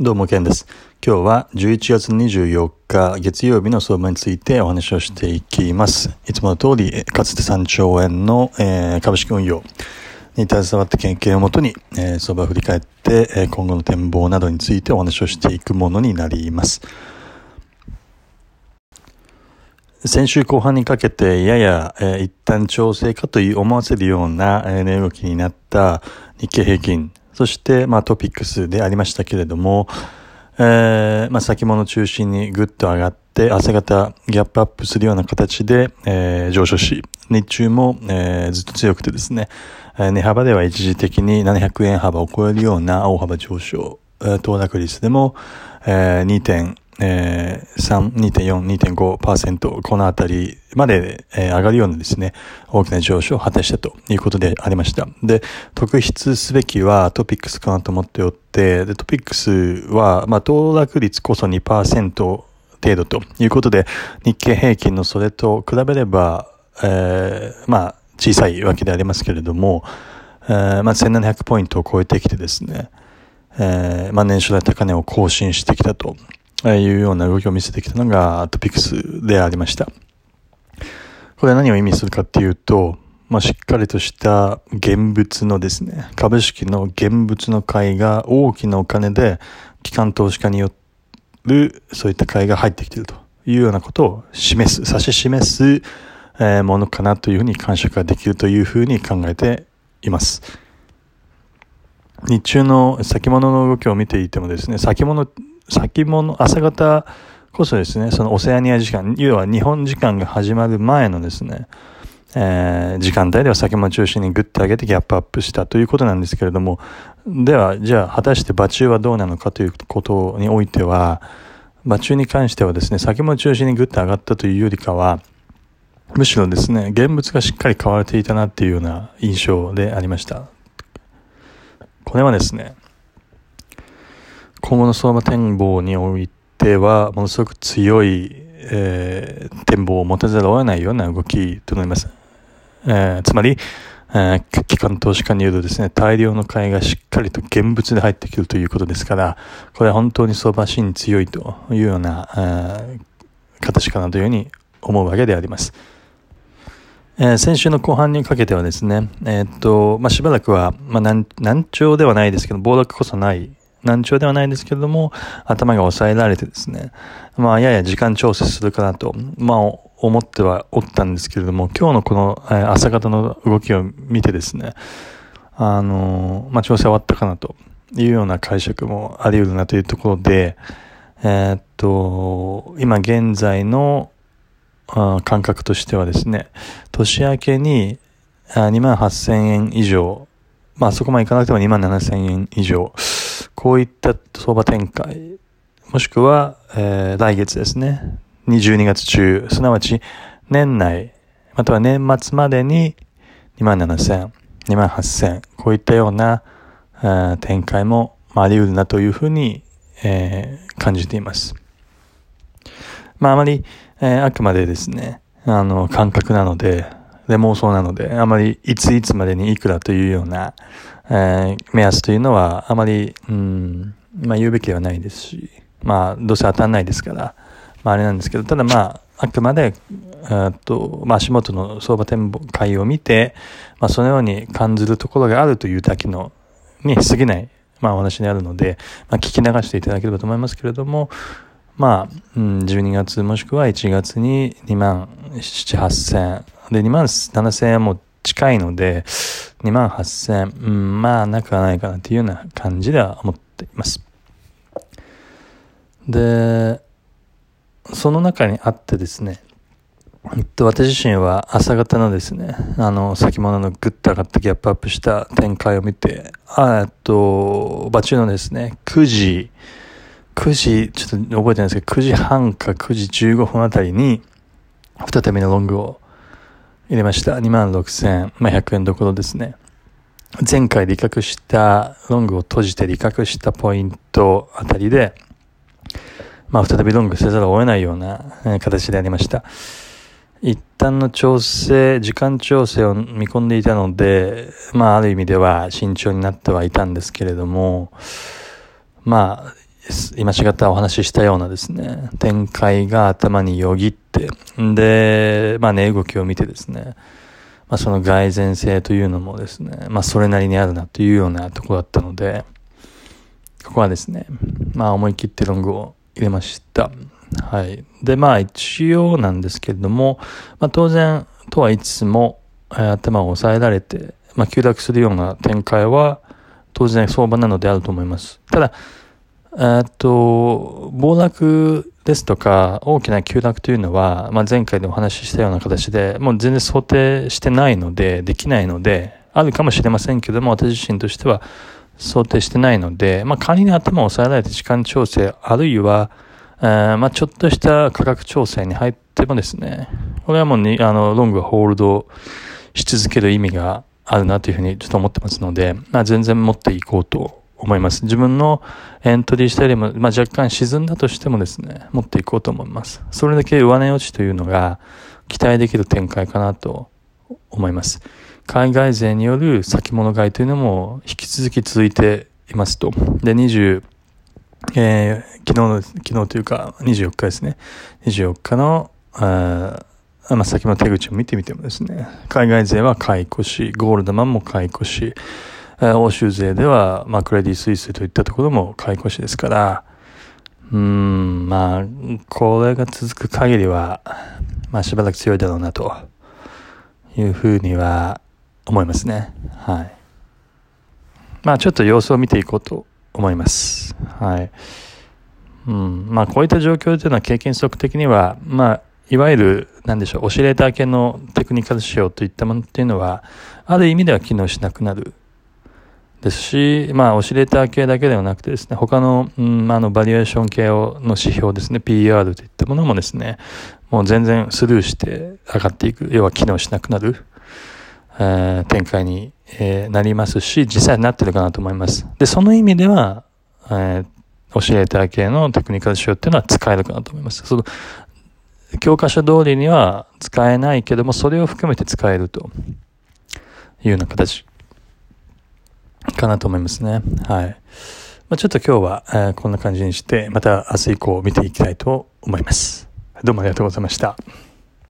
どうも、ケンです。今日は11月24日月曜日の相場についてお話をしていきます。いつもの通り、かつて3兆円の、えー、株式運用に携わった経験をもとに、えー、相場を振り返って、えー、今後の展望などについてお話をしていくものになります。先週後半にかけてやや、えー、一旦調整かという思わせるような、えー、値動きになった日経平均そして、まあ、トピックスでありましたけれども、えー、まあ、先物中心にぐっと上がって、朝方ギャップアップするような形で、えー、上昇し、日中も、えー、ずっと強くてですね、えー、値幅では一時的に700円幅を超えるような大幅上昇、えー、騰落率でも、えー、2. えー、3、2.4、2.5%、このあたりまで、えー、上がるようなですね、大きな上昇を果たしたということでありました。で、特筆すべきはトピックスかなと思っておって、で、トピックスは、まあ、騰落率こそ2%程度ということで、日経平均のそれと比べれば、えー、まあ、小さいわけでありますけれども、えー、まあ、1700ポイントを超えてきてですね、えー、まあ、年初代高値を更新してきたというような動きを見せてきたのがトピックスでありました。これは何を意味するかっていうと、まあ、しっかりとした現物のですね、株式の現物の買いが大きなお金で、機関投資家によるそういった買いが入ってきているというようなことを示す、指し示す、えものかなというふうに感触ができるというふうに考えています。日中の先物の動きを見ていてもですね、先物先物、朝方こそですね、そのオセアニア時間、要は日本時間が始まる前のですね、えー、時間帯では先物中心にグッと上げてギャップアップしたということなんですけれども、では、じゃあ果たして場中はどうなのかということにおいては、場中に関してはですね、先物中心にグッと上がったというよりかは、むしろですね、現物がしっかり買われていたなっていうような印象でありました。これはですね、今後の相場展望においては、ものすごく強い、えー、展望を持たざるを得ないような動きとなります。えー、つまり、えー、機関投資家によるですね、大量の買いがしっかりと現物で入ってくるということですから、これは本当に相場シーンに強いというような、えー、形かなというふうに思うわけであります。えー、先週の後半にかけてはですね、えー、っと、まあ、しばらくは、まあ難、難聴ではないですけど、暴落こそない難聴ではないですけれども、頭が抑えられてですね、まあ、やや時間調整するかなと、まあ、思ってはおったんですけれども、今日のこの、朝方の動きを見てですね、あのまあ、調整終わったかなというような解釈もあり得るなというところで、えー、っと、今現在の感覚としてはですね、年明けに2万8000円以上、まあそこまでいかなくても2万7000円以上、こういった相場展開、もしくは、えー、来月ですね、12月中、すなわち年内、または年末までに2万7000、2万8000、こういったような、えー、展開も、まあ、あり得るなというふうに、えー、感じています。まあ、あまり、えー、あくまでですね、あの、感覚なので、で妄想なので、あまりいついつまでにいくらというような、えー、目安というのはあまり、うん、まあ言うべきではないですし、まあどうせ当たんないですから、まああれなんですけど、ただまあ、あくまで、えっと、まあ足元の相場展開を見て、まあそのように感じるところがあるというだけの、に過ぎない、まあお話にあるので、まあ聞き流していただければと思いますけれども、まあ、うん、12月もしくは1月に2万7、8千で、2万7千円も近いので、2万8000、うん、まあ、なくはないかなっていうような感じでは思っています。で、その中にあってですね、えっと、私自身は朝方のですね、あの、先物のグッと上がったギャップアップした展開を見て、あえっと、場中のですね、9時、9時、ちょっと覚えてないですけど、9時半か9時15分あたりに、再びのロングを入れました。26,100、まあ、円どころですね。前回利確したロングを閉じて利確したポイントあたりで、まあ、再びロングせざるを得ないような形でありました。一旦の調整、時間調整を見込んでいたので、まあ、ある意味では慎重になってはいたんですけれども、まあ、今しがたお話ししたようなですね、展開が頭によぎって、で、まあね、動きを見てですね、まあその蓋然性というのもですね、まあそれなりにあるなというようなとこだったので、ここはですね、まあ思い切ってロングを入れました。はい。で、まあ一応なんですけれども、まあ当然とはいつも、えー、頭を抑えられて、まあ急落するような展開は当然相場なのであると思います。ただ、えっと、暴落ですとか大きな急落というのは、まあ、前回でお話ししたような形で、もう全然想定してないので、できないので、あるかもしれませんけども、私自身としては想定してないので、まあ、仮に頭を抑えられて時間調整、あるいは、え、まあ、ちょっとした価格調整に入ってもですね、これはもうに、あの、ロングホールドし続ける意味があるなというふうにちょっと思ってますので、まあ、全然持っていこうと思います。自分のエントリーしたよりも、まあ、若干沈んだとしてもですね、持っていこうと思います。それだけ上値落ちというのが期待できる展開かなと思います。海外勢による先物買いというのも引き続き続いていますと。で、20、えー、昨日の、昨日というか24日ですね。24日の、あまあ、先の手口を見てみてもですね、海外勢は買い越し、ゴールドマンも買い越し、欧州勢では、まあ、クレディ・スイスといったところも買い越しですから、うん、まあ、これが続く限りは、まあ、しばらく強いだろうな、というふうには思いますね。はい。まあ、ちょっと様子を見ていこうと思います。はい。うん、まあ、こういった状況というのは経験則的には、まあ、いわゆる、なんでしょう、オシレーター系のテクニカル仕様といったものっていうのは、ある意味では機能しなくなるですし、まあ、オシレーター系だけではなくてですね、他の、うん、あの、バリエーション系をの指標ですね、PR といったものもですね、もう全然スルーして上がっていく、要は機能しなくなる、えー、展開に、えー、なりますし、実際になってるかなと思います。で、その意味では、えー、オシレーター系のテクニカル仕様っていうのは使えるかなと思います。その教科書通りには使えないけども、それを含めて使えるというような形かなと思いますね。はい。まあ、ちょっと今日は、えー、こんな感じにして、また明日以降見ていきたいと思います。どうもありがとうございました。